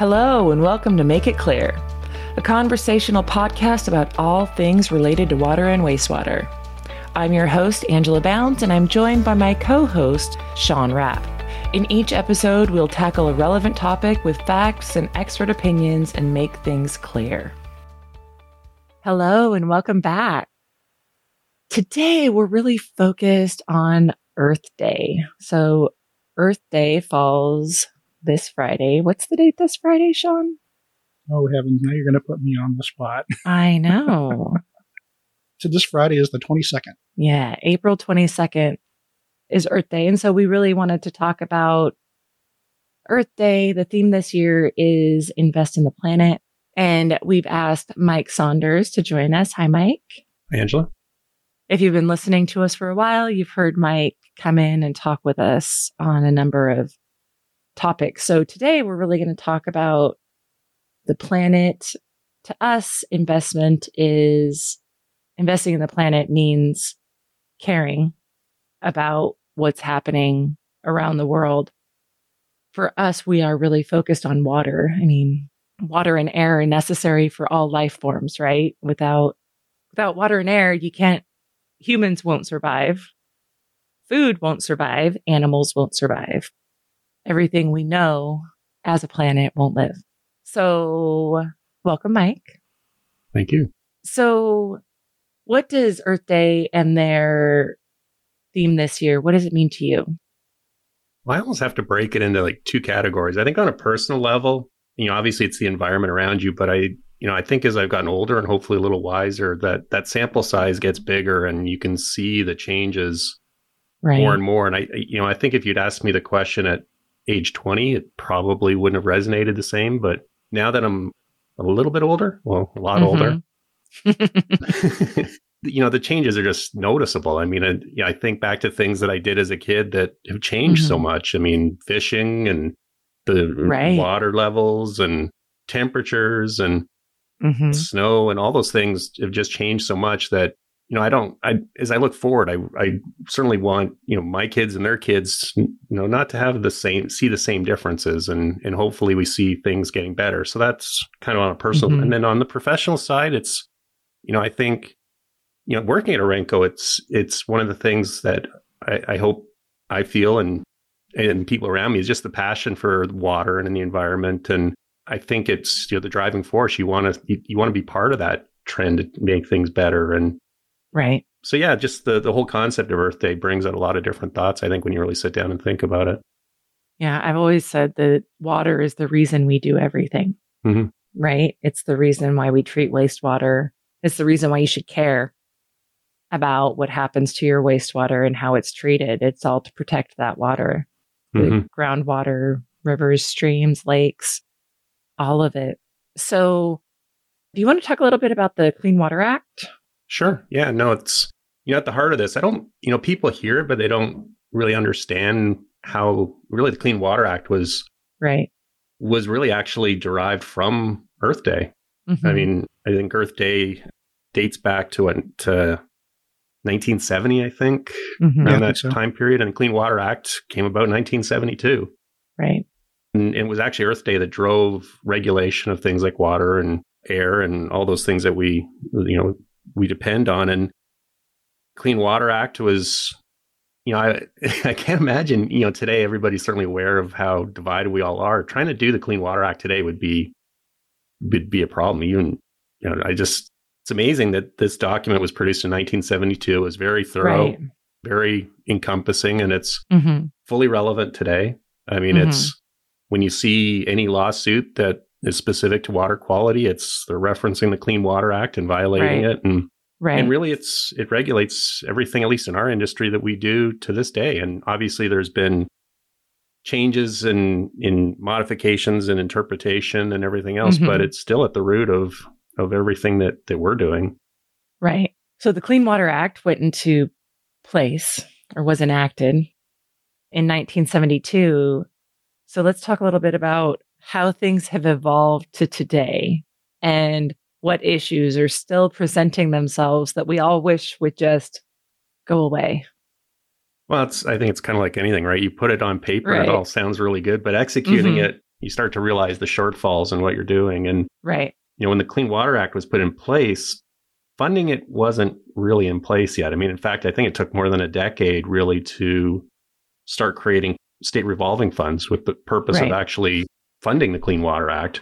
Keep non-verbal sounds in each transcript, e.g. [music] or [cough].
Hello, and welcome to Make It Clear, a conversational podcast about all things related to water and wastewater. I'm your host, Angela Bounds, and I'm joined by my co host, Sean Rapp. In each episode, we'll tackle a relevant topic with facts and expert opinions and make things clear. Hello, and welcome back. Today, we're really focused on Earth Day. So, Earth Day falls this Friday. What's the date this Friday, Sean? Oh, heavens. Now you're going to put me on the spot. [laughs] I know. so, this Friday is the 22nd. Yeah, April 22nd is Earth Day. And so, we really wanted to talk about Earth Day. The theme this year is Invest in the Planet. And we've asked Mike Saunders to join us. Hi, Mike. Hi, Angela. If you've been listening to us for a while, you've heard Mike come in and talk with us on a number of topics. So today we're really going to talk about the planet. To us, investment is investing in the planet means caring about what's happening around the world. For us, we are really focused on water. I mean, water and air are necessary for all life forms, right? Without without water and air, you can't humans won't survive. Food won't survive, animals won't survive. Everything we know as a planet won't live. So, welcome Mike. Thank you. So, what does Earth Day and their theme this year, what does it mean to you? Well, I almost have to break it into like two categories. I think on a personal level, you know, obviously it's the environment around you, but I, you know, I think as I've gotten older and hopefully a little wiser, that that sample size gets bigger and you can see the changes right. more and more. And I, you know, I think if you'd asked me the question at age 20, it probably wouldn't have resonated the same. But now that I'm a little bit older, well, a lot mm-hmm. older, [laughs] you know, the changes are just noticeable. I mean, I, you know, I think back to things that I did as a kid that have changed mm-hmm. so much. I mean, fishing and the right. water levels and temperatures and mm-hmm. snow and all those things have just changed so much that you know i don't i as i look forward i i certainly want you know my kids and their kids you know not to have the same see the same differences and and hopefully we see things getting better so that's kind of on a personal mm-hmm. and then on the professional side it's you know i think you know working at Orenco it's it's one of the things that i, I hope i feel and and people around me is just the passion for water and in the environment. And I think it's you know the driving force. You want to you, you want to be part of that trend to make things better. And right. So yeah, just the the whole concept of Earth Day brings out a lot of different thoughts. I think when you really sit down and think about it. Yeah, I've always said that water is the reason we do everything. Mm-hmm. Right. It's the reason why we treat wastewater. It's the reason why you should care about what happens to your wastewater and how it's treated. It's all to protect that water mm-hmm. groundwater, rivers, streams, lakes, all of it. So, do you want to talk a little bit about the Clean Water Act? Sure. Yeah. No, it's, you know, at the heart of this, I don't, you know, people hear it, but they don't really understand how really the Clean Water Act was, right, was really actually derived from Earth Day. Mm-hmm. I mean, I think Earth Day dates back to, to 1970, I think, mm-hmm. around yeah, that so. time period. And the Clean Water Act came about in 1972. Right. And it was actually Earth Day that drove regulation of things like water and air and all those things that we, you know, we depend on. And Clean Water Act was, you know, I, [laughs] I can't imagine, you know, today everybody's certainly aware of how divided we all are. Trying to do the Clean Water Act today would be, would be a problem. Even, you know, I just, it's amazing that this document was produced in 1972. It was very thorough, right. very encompassing, and it's mm-hmm. fully relevant today. I mean, mm-hmm. it's when you see any lawsuit that is specific to water quality, it's they're referencing the Clean Water Act and violating right. it, and right. and really, it's it regulates everything, at least in our industry, that we do to this day. And obviously, there's been changes in in modifications and interpretation and everything else, mm-hmm. but it's still at the root of of everything that that we're doing. Right. So the Clean Water Act went into place or was enacted in 1972. So let's talk a little bit about how things have evolved to today and what issues are still presenting themselves that we all wish would just go away. Well, it's I think it's kind of like anything, right? You put it on paper right. and it all sounds really good, but executing mm-hmm. it you start to realize the shortfalls in what you're doing. And, right. you know, when the Clean Water Act was put in place, funding it wasn't really in place yet. I mean, in fact, I think it took more than a decade really to start creating state revolving funds with the purpose right. of actually funding the Clean Water Act.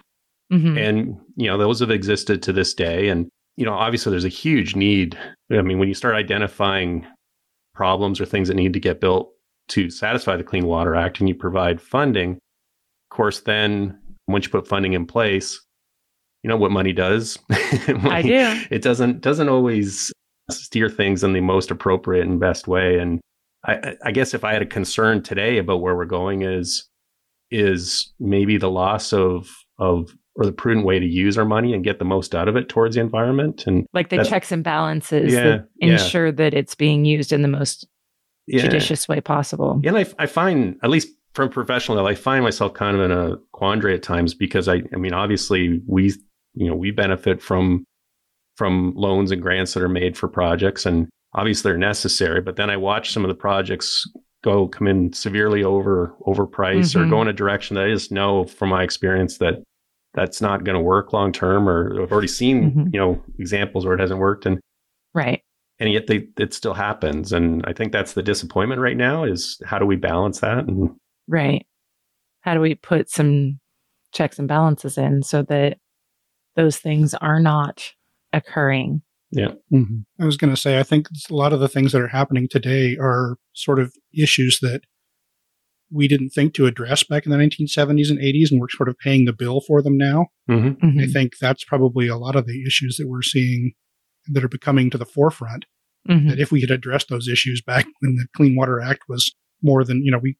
Mm-hmm. And, you know, those have existed to this day. And, you know, obviously there's a huge need. I mean, when you start identifying problems or things that need to get built to satisfy the Clean Water Act and you provide funding, of course, then once you put funding in place, you know what money does. money, [laughs] I do. It doesn't doesn't always steer things in the most appropriate and best way. And I, I guess if I had a concern today about where we're going is is maybe the loss of of or the prudent way to use our money and get the most out of it towards the environment and like the checks and balances yeah, that ensure yeah. that it's being used in the most yeah. judicious way possible. And I, I find at least from professional level, I find myself kind of in a quandary at times because I, I mean, obviously we, you know, we benefit from from loans and grants that are made for projects, and obviously they're necessary. But then I watch some of the projects go come in severely over overpriced mm-hmm. or go in a direction that I just know from my experience that that's not going to work long term. Or I've already seen mm-hmm. you know examples where it hasn't worked, and right and yet they, it still happens and i think that's the disappointment right now is how do we balance that and Right. How do we put some checks and balances in so that those things are not occurring? Yeah. Mm-hmm. I was going to say, I think a lot of the things that are happening today are sort of issues that we didn't think to address back in the 1970s and 80s, and we're sort of paying the bill for them now. Mm-hmm. Mm-hmm. I think that's probably a lot of the issues that we're seeing that are becoming to the forefront. Mm-hmm. That if we had addressed those issues back [laughs] when the Clean Water Act was more than, you know, we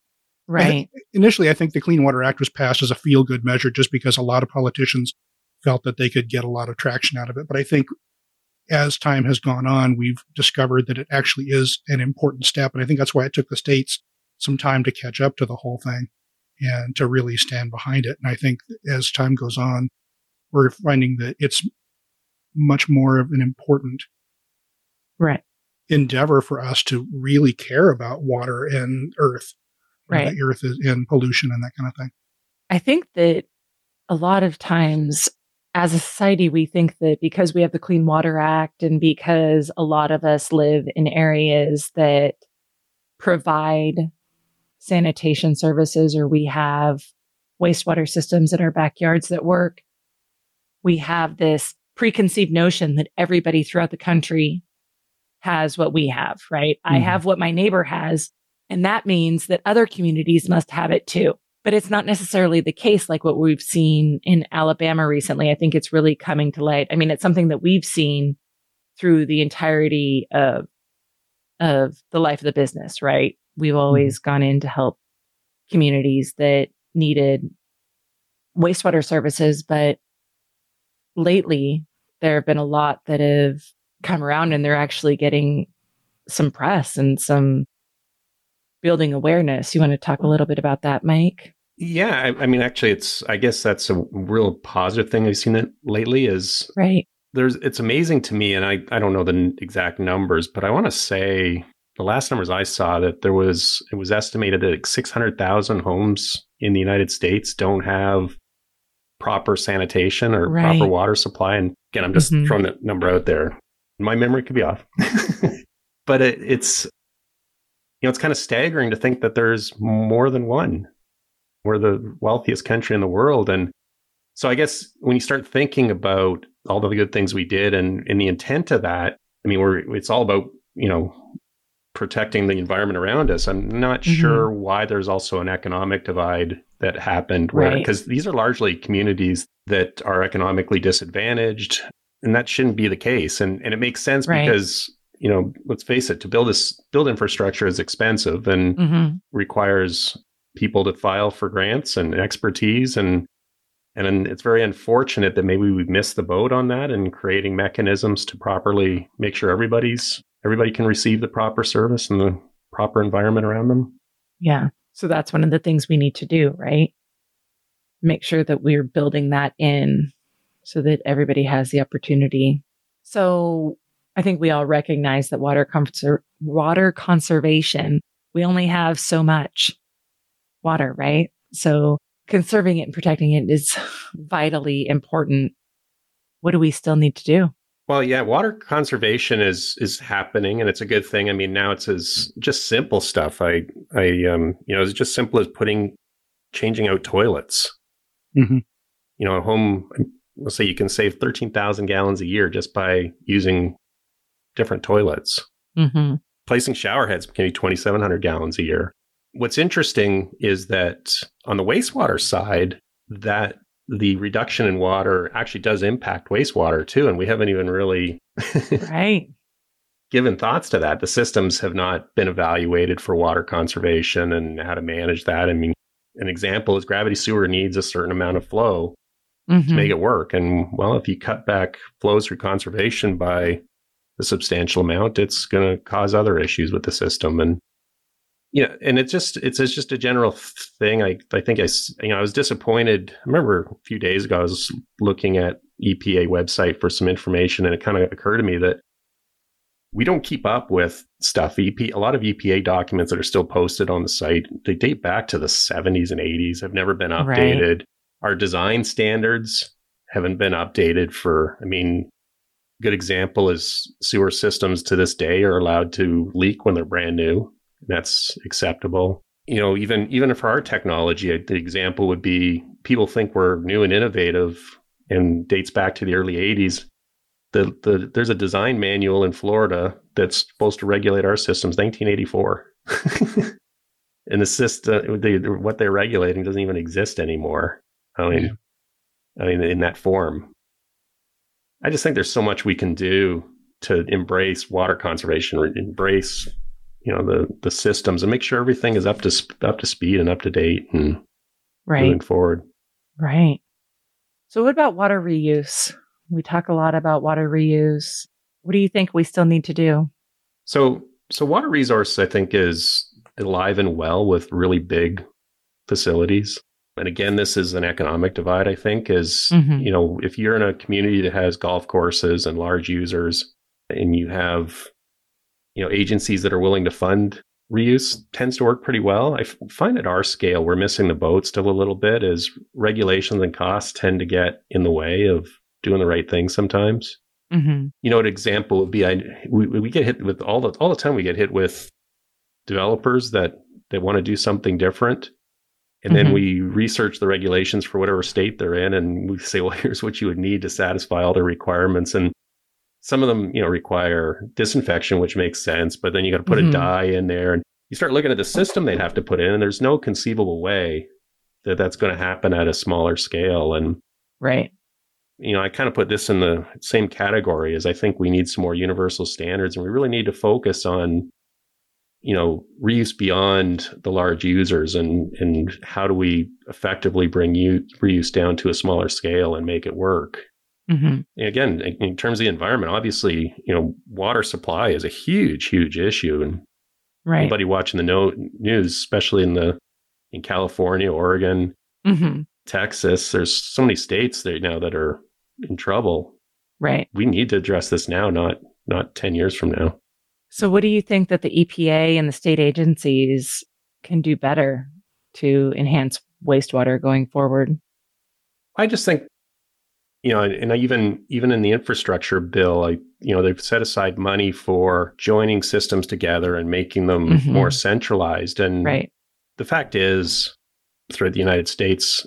Right. I initially, I think the Clean Water Act was passed as a feel good measure just because a lot of politicians felt that they could get a lot of traction out of it. But I think as time has gone on, we've discovered that it actually is an important step. And I think that's why it took the states some time to catch up to the whole thing and to really stand behind it. And I think as time goes on, we're finding that it's much more of an important right endeavor for us to really care about water and earth right. the earth is in pollution and that kind of thing. I think that a lot of times as a society, we think that because we have the Clean Water Act and because a lot of us live in areas that provide sanitation services or we have wastewater systems in our backyards that work, we have this preconceived notion that everybody throughout the country has what we have, right? Mm-hmm. I have what my neighbor has. And that means that other communities must have it too. But it's not necessarily the case like what we've seen in Alabama recently. I think it's really coming to light. I mean, it's something that we've seen through the entirety of of the life of the business, right? We've mm-hmm. always gone in to help communities that needed wastewater services, but lately there have been a lot that have come around and they're actually getting some press and some building awareness. You want to talk a little bit about that, Mike? Yeah, I, I, mean, actually, it's I guess that's a real positive thing I've seen it lately. Is right. There's it's amazing to me, and I I don't know the exact numbers, but I want to say the last numbers I saw that there was it was estimated that six hundred thousand homes in the United States don't have proper sanitation or right. proper water supply. And again, I'm just mm-hmm. throwing that number out there. My memory could be off, [laughs] but it, it's you know, it's kind of staggering to think that there's more than one. We're the wealthiest country in the world. And so I guess when you start thinking about all the good things we did and, and the intent of that, I mean, we're, it's all about, you know, protecting the environment around us. I'm not mm-hmm. sure why there's also an economic divide that happened because right. these are largely communities that are economically disadvantaged and that shouldn't be the case. And, and it makes sense right. because you know, let's face it, to build this build infrastructure is expensive and mm-hmm. requires people to file for grants and expertise and and it's very unfortunate that maybe we've missed the boat on that and creating mechanisms to properly make sure everybody's everybody can receive the proper service and the proper environment around them. Yeah. So that's one of the things we need to do, right? Make sure that we're building that in so that everybody has the opportunity. So I think we all recognize that water, water conservation, we only have so much water, right? So conserving it and protecting it is [laughs] vitally important. What do we still need to do? Well, yeah, water conservation is is happening, and it's a good thing. I mean, now it's as just simple stuff. I, I, um, you know, it's just simple as putting, changing out toilets. Mhm. You know, at home, let's say you can save thirteen thousand gallons a year just by using different toilets. Mm-hmm. Placing shower heads can be twenty seven hundred gallons a year. What's interesting is that on the wastewater side, that the reduction in water actually does impact wastewater too, and we haven't even really [laughs] Right. given thoughts to that. The systems have not been evaluated for water conservation and how to manage that. I mean, an example is gravity sewer needs a certain amount of flow to Mhm. make it work. And well, if you cut back flows through conservation by a substantial amount, it's going to cause other issues with the system. And you know, and it's just it's, it's just a general thing. I I think I you know I was disappointed. I remember a few days ago I was looking at EPA website for some information, and it kind of occurred to me that we don't keep up with stuff. EP a lot of EPA documents that are still posted on the site they date back to the 70s and 80s. Have never been Right. updated. Our design standards haven't been updated for. I mean, good example is sewer systems to this day are allowed to leak when they're brand new. That's acceptable. You know, even even for our technology, the example would be people think we're new and innovative and dates back to the early 80s. The, the there's a design manual in Florida that's supposed to regulate our systems 1984. [laughs] and the system uh, they, what they're regulating doesn't even exist anymore. I mean, I mean in that form. I just think there's so much we can do to embrace water conservation, embrace you know the the systems, and make sure everything is up to sp- up to speed and up to date and Right. moving forward. Right. So, what about water reuse? We talk a lot about water reuse. What do you think we still need to do? So so water resource, I think, is alive and well with really big facilities. And again, this is an economic divide. I think is Mhm. you know if you're in a community that has golf courses and large users, and you have you know agencies that are willing to fund reuse tends to work pretty well. I f- find at our scale we're missing the boat still a little bit as regulations and costs tend to get in the way of doing the right thing sometimes. Mm-hmm. You know, an example would be I we, we get hit with all the all the time we get hit with developers that that want to do something different. And then Mhm. we research the regulations for whatever state they're in, and we say, well, [laughs] here's what you would need to satisfy all the requirements. And some of them, you know, require disinfection, which makes sense, but then you got to put Mhm. a dye in there. And you start looking at the system they'd have to put in, and there's no conceivable way that that's going to happen at a smaller scale. And Right. you know, I kind of put this in the same category as I think we need some more universal standards and we really need to focus on, you know, reuse beyond the large users and, and how do we effectively bring you reuse down to a smaller scale and make it work. Mm-hmm. And again, in- in terms of the environment, obviously, you know, water supply is a huge, huge issue. And Right. anybody watching the no- news, especially in the, in California, Oregon, mm-hmm. Texas, there's so many states there now that are in trouble Right. we need to address this now, not not ten years from now. So, what do you think that the EPA and the state agencies can do better to enhance wastewater going forward? I just think, you know, and I even even in the infrastructure bill, I you know they've set aside money for joining systems together and making them Mhm. more centralized. And Right. the fact is, throughout the United States,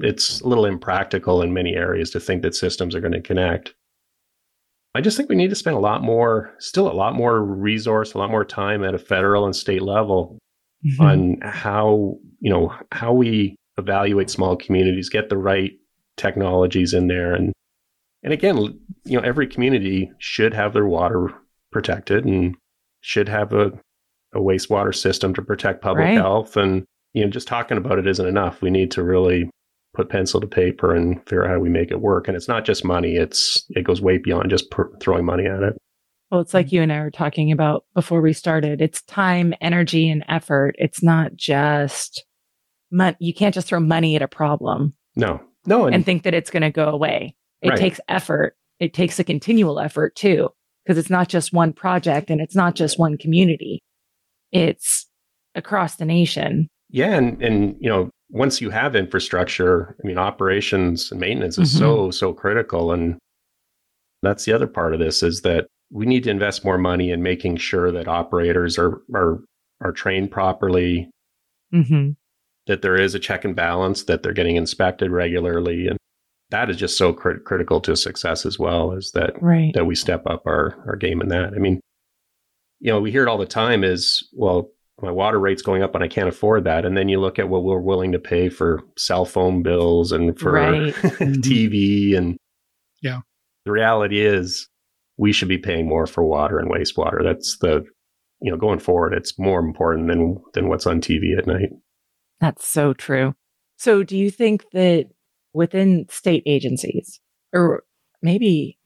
it's a little impractical in many areas to think that systems are going to connect. I just think we need to spend a lot more, still a lot more resource, a lot more time at a federal and state level Mhm. on how you know how we evaluate small communities get the right technologies in there and and again you know every community should have their water protected and should have a, a wastewater system to protect public Right. health and you know just talking about it isn't enough we need to really put pencil to paper and figure out how we make it work and it's not just money it's it goes way beyond just per- throwing money at it Well, it's like you and I were talking about before we started. It's time, energy, and effort. It's not just money. You can't just throw money at a problem no no and, and think that it's going to go away. It Right. takes effort. It takes a continual effort too, because it's not just one project and it's not just one community. It's across the nation. Yeah, and and you know, once you have infrastructure, I mean, operations and maintenance is mm-hmm. so, so critical. And that's the other part of this is that we need to invest more money in making sure that operators are, are, are trained properly, mm-hmm. That there is a check and balance, that they're getting inspected regularly. And that is just so crit- critical to success as well is that, right. that we step up our, our game in that. I mean, you know, we hear it all the time is, well, my water rate's going up and I can't afford that. And then you look at what we're willing to pay for cell phone bills and for right. [laughs] TV. And yeah, the reality is we should be paying more for water and wastewater. That's the, you know, going forward, it's more important than, than what's on TV at night. That's so true. So do you think that within state agencies or maybe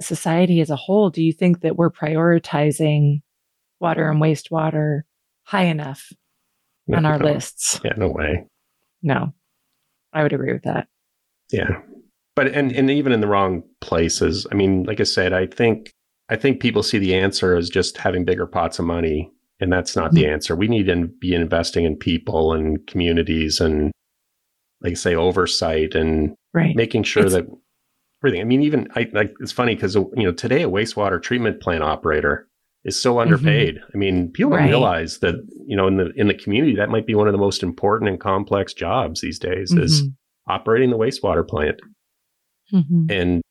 society as a whole, do you think that we're prioritizing water and wastewater high enough no, on our no. lists. Yeah, no way. No, I would agree with that. Yeah, but and and even in the wrong places. I mean, like I said, I think I think people see the answer as just having bigger pots of money, and that's not mm-hmm. the answer. We need to be investing in people and communities and, like I say, oversight and right. making sure it's, that everything. I mean, even I like it's funny because you know today a wastewater treatment plant operator is so underpaid. Mm-hmm. I mean, people don't realize that you know in the in the community that might be one of the most important and complex jobs these days mm-hmm. is operating the wastewater plant. Mm-hmm. And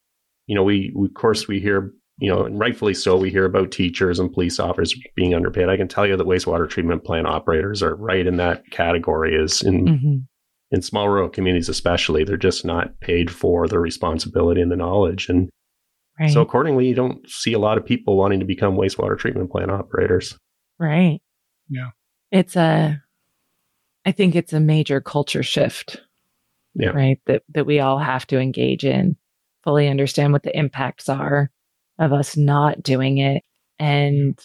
you know, we, we of course we hear you know, and rightfully so, we hear about teachers and police officers being underpaid. I can tell you that wastewater treatment plant operators are right in that category. Is in mm-hmm. in small rural communities, especially, they're just not paid for the responsibility and the knowledge. And Right. So accordingly, you don't see a lot of people wanting to become wastewater treatment plant operators. Right. Yeah. It's a I think it's a major culture shift. Yeah. Right. That that we all have to engage in, fully understand what the impacts are of us not doing it and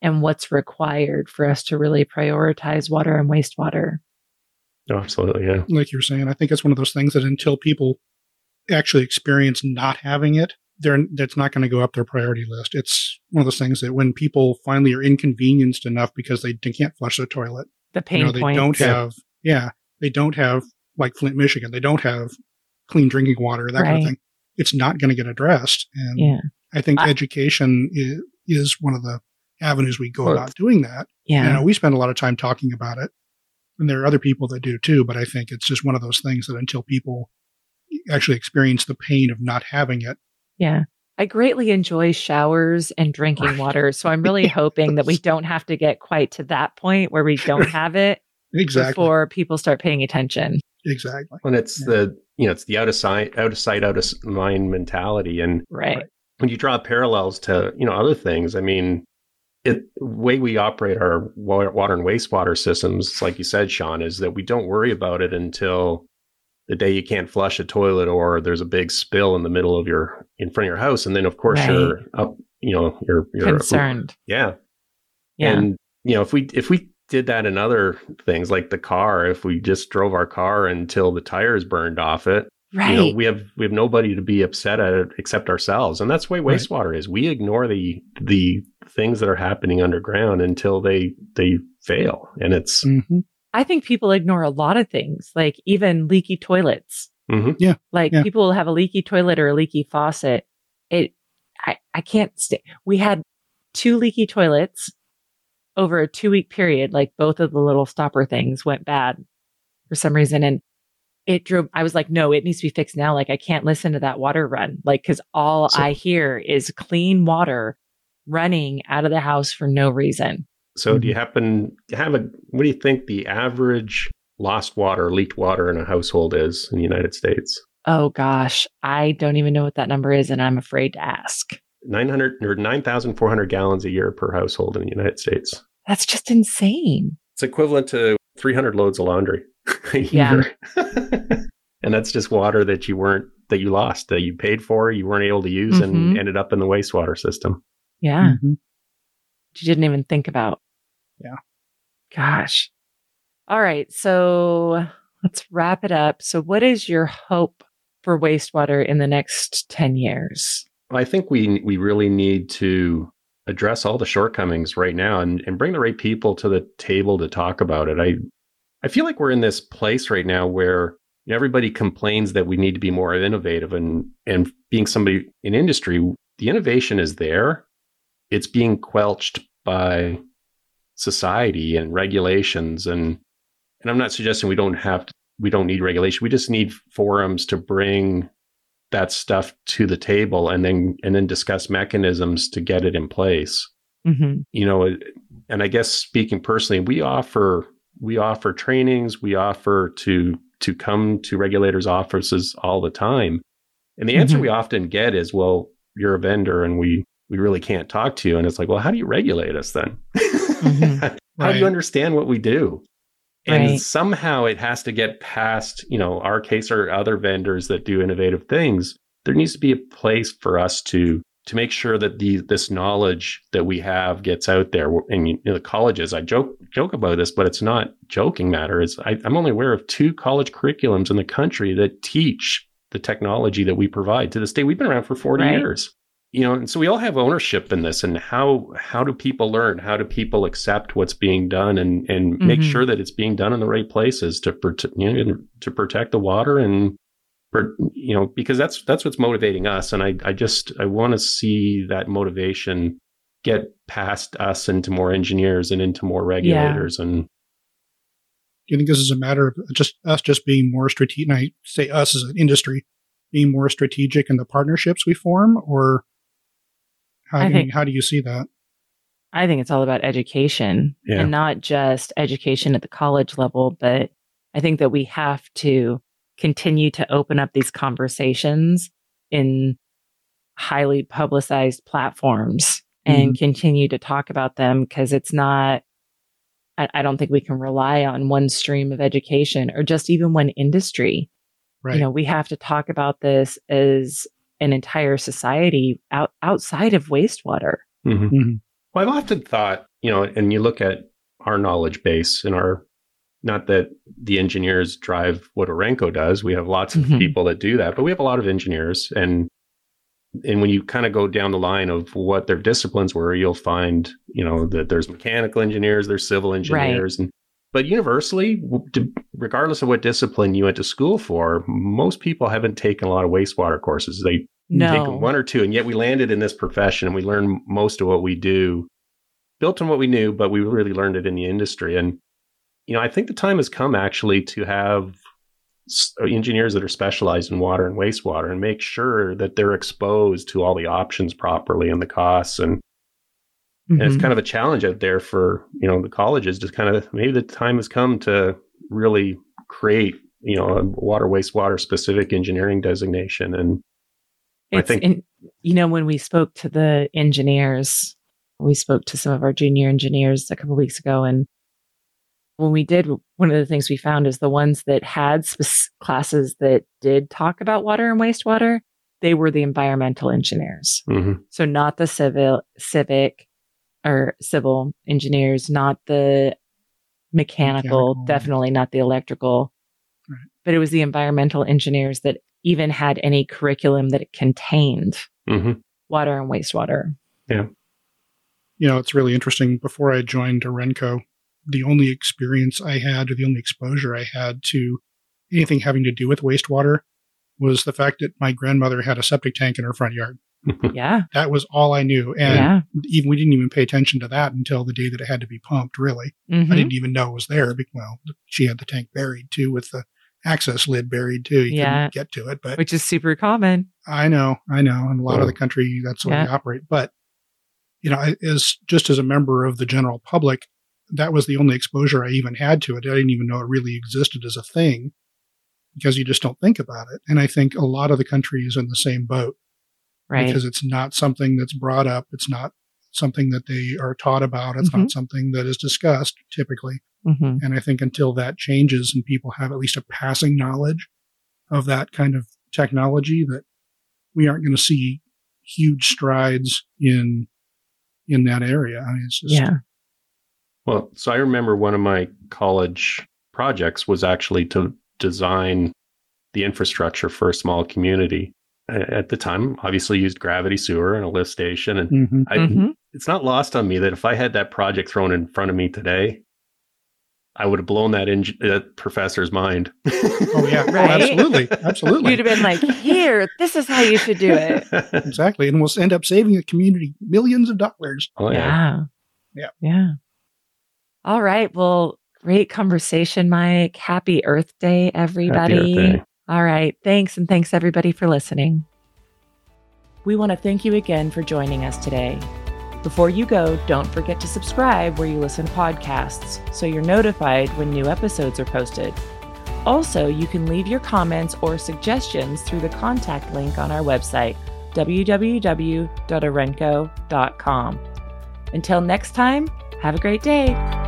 and what's required for us to really prioritize water and wastewater. Oh, absolutely, yeah. Like you were saying, I think it's one of those things that until people actually experience not having it, they're that's not going to go up their priority list. It's one of those things that when people finally are inconvenienced enough because they, they can't flush the toilet, the pain you know, they points. don't have yeah they don't have like Flint, Michigan, they don't have clean drinking water that right. kind of thing. It's not going to get addressed, and yeah. I think I, education is, is one of the avenues we go well, about doing that. Yeah, you know, we spend a lot of time talking about it, and there are other people that do too. But I think it's just one of those things that until people actually experience the pain of not having it, yeah. I greatly enjoy showers and drinking water. So I'm really [laughs] hoping that we don't have to get quite to that point where we don't have it exactly. before people start paying attention. Exactly. And it's yeah. the you know, it's the out of sight out of sight, out of mind mentality. And right. When you draw parallels to, you know, other things, I mean, it way we operate our water and wastewater systems, like you said, Sean, is that we don't worry about it until the day you can't flush a toilet or there's a big spill in the middle of your in front of your house and then of course right. you're up you know you're you're concerned. Yeah. Yeah. And you know if we if we did that in other things like the car if we just drove our car until the tires burned off it right you know, we have we have nobody to be upset at it except ourselves and that's the way wastewater right. is we ignore the the things that are happening underground until they they fail and it's mm-hmm. I think people ignore a lot of things, like even leaky toilets. Mm-hmm. Yeah. Like yeah. people will have a leaky toilet or a leaky faucet. It, I, I can't stay. We had two leaky toilets over a two week period. Like both of the little stopper things went bad for some reason. And it drove, I was like, no, it needs to be fixed now. Like I can't listen to that water run. Like, cause all so, I hear is clean water running out of the house for no reason. So, mm-hmm. do you mm-hmm. happen to have a what do you think the average lost water, leaked water in a household is in the United States? Oh gosh, I don't even know what that number is, and I'm afraid to ask. 900 or 9,400 gallons a year per household in the United States. That's just insane. It's equivalent to 300 loads of laundry a [laughs] yeah. [laughs] and that's just water that you weren't, that you lost, that you paid for, you weren't able to use, mm-hmm. and ended up in the wastewater system. Yeah. Mm-hmm. You didn't even think about. Yeah. Gosh. All right. So let's wrap it up. So, what is your hope for wastewater in the next 10 years? I think we, we really need to address all the shortcomings right now and, and bring the right people to the table to talk about it. I, I feel like we're in this place right now where everybody complains that we need to be more innovative and and being somebody in industry, the innovation is there. It's being quelched by society and regulations and and I'm not suggesting we don't have to, we don't need regulation. We just need forums to bring that stuff to the table and then and then discuss mechanisms to get it in place. Mm-hmm. You know, and I guess speaking personally, we offer we offer trainings, we offer to to come to regulators' offices all the time. And the answer mm-hmm. we often get is, well, you're a vendor and we we really can't talk to you. And it's like, well, how do you regulate us then? Mm-hmm. [laughs] how right. do you understand what we do? And right. somehow it has to get past, you know, our case or other vendors that do innovative things. There needs to be a place for us to to make sure that the this knowledge that we have gets out there. And you know, the colleges, I joke joke about this, but it's not joking matter. It's I, I'm only aware of two college curriculums in the country that teach the technology that we provide to this day. We've been around for 40 right. years you know and so we all have ownership in this and how how do people learn how do people accept what's being done and and mm-hmm. make sure that it's being done in the right places to protect you know, to protect the water and you know because that's that's what's motivating us and i i just i want to see that motivation get past us into more engineers and into more regulators yeah. and do you think this is a matter of just us just being more strategic and i say us as an industry being more strategic in the partnerships we form or how do, think, you, how do you see that? I think it's all about education yeah. and not just education at the college level, but I think that we have to continue to open up these conversations in highly publicized platforms mm-hmm. and continue to talk about them because it's not I, I, don't think we can rely on one stream of education or just even one industry. Right. You know, we have to talk about this as an entire society out, outside of wastewater. Mm-hmm. Mm-hmm. Well, I've often thought, you know, and you look at our knowledge base and our, not that the engineers drive what Orenco does. We have lots of mm-hmm. people that do that, but we have a lot of engineers. And, and when you kind of go down the line of what their disciplines were, you'll find, you know, that there's mechanical engineers, there's civil engineers, right. and but universally, regardless of what discipline you went to school for, most people haven't taken a lot of wastewater courses. They no. take one or two, and yet we landed in this profession and we learned most of what we do built on what we knew, but we really learned it in the industry. And you know, I think the time has come actually to have uh, engineers that are specialized in water and wastewater and make sure that they're exposed to all the options properly and the costs and Mm-hmm. And it's mm-hmm. kind of a challenge out there for, you know, the colleges to kind of maybe the time has come to really create, you know, a water wastewater specific engineering designation. And it's, I think, in, you know, when we spoke to the engineers, we spoke to some of our junior engineers a couple weeks ago and when we did one of the things we found is the ones that had sp- classes that did talk about water and wastewater they were the environmental engineers mm-hmm. so not the civil civic or civil engineers, not the mechanical, mechanical. definitely not the electrical. Right. But it was the environmental engineers that even had any curriculum that it contained mm-hmm. water and wastewater. Yeah. You know, it's really interesting. Before I joined Orenco, the only experience I had or the only exposure I had to anything having to do with wastewater was the fact that my grandmother had a septic tank in her front yard. [laughs] yeah. That was all I knew. And yeah. even we didn't even pay attention to that until the day that it had to be pumped, really. Mm-hmm. I didn't even know it was there. Well, she had the tank buried too with the access lid buried too. You yeah. couldn't get to it, but which is super common. I know, I know. In a lot of the country, that's the way we operate. But you know, as just as a member of the general public, that was the only exposure I even had to it. I didn't even know it really existed as a thing because you just don't think about it. And I think a lot of the country is in the same boat right. because it's not something that's brought up. It's not something that they are taught about. It's mm-hmm. not something that is discussed typically. Mm-hmm. And I think until that changes and people have at least a passing knowledge of that kind of technology, that we aren't going to see huge strides in in that area. I mean, it's just yeah. Well, so I remember one of my college projects was actually to design the infrastructure for a small community at the time obviously used gravity sewer and a lift station and mm-hmm. I, mm-hmm. it's not lost on me that if i had that project thrown in front of me today I would have blown that, in, that professor's mind. [laughs] oh yeah, Right? oh, absolutely, absolutely. You'd have been like, here, this is how you should do it. [laughs] exactly, and we'll end up saving the community millions of dollars. oh yeah. Yeah. Yeah. Yeah. All right. Well, great conversation, Mike. Happy Earth Day, everybody. Happy Earth Day. All right. Thanks. And thanks, everybody, for listening. We want to thank you again for joining us today. Before you go, don't forget to subscribe where you listen to podcasts so you're notified when new episodes are posted. Also, you can leave your comments or suggestions through the contact link on our website, www.orenco.com. Until next time, have a great day.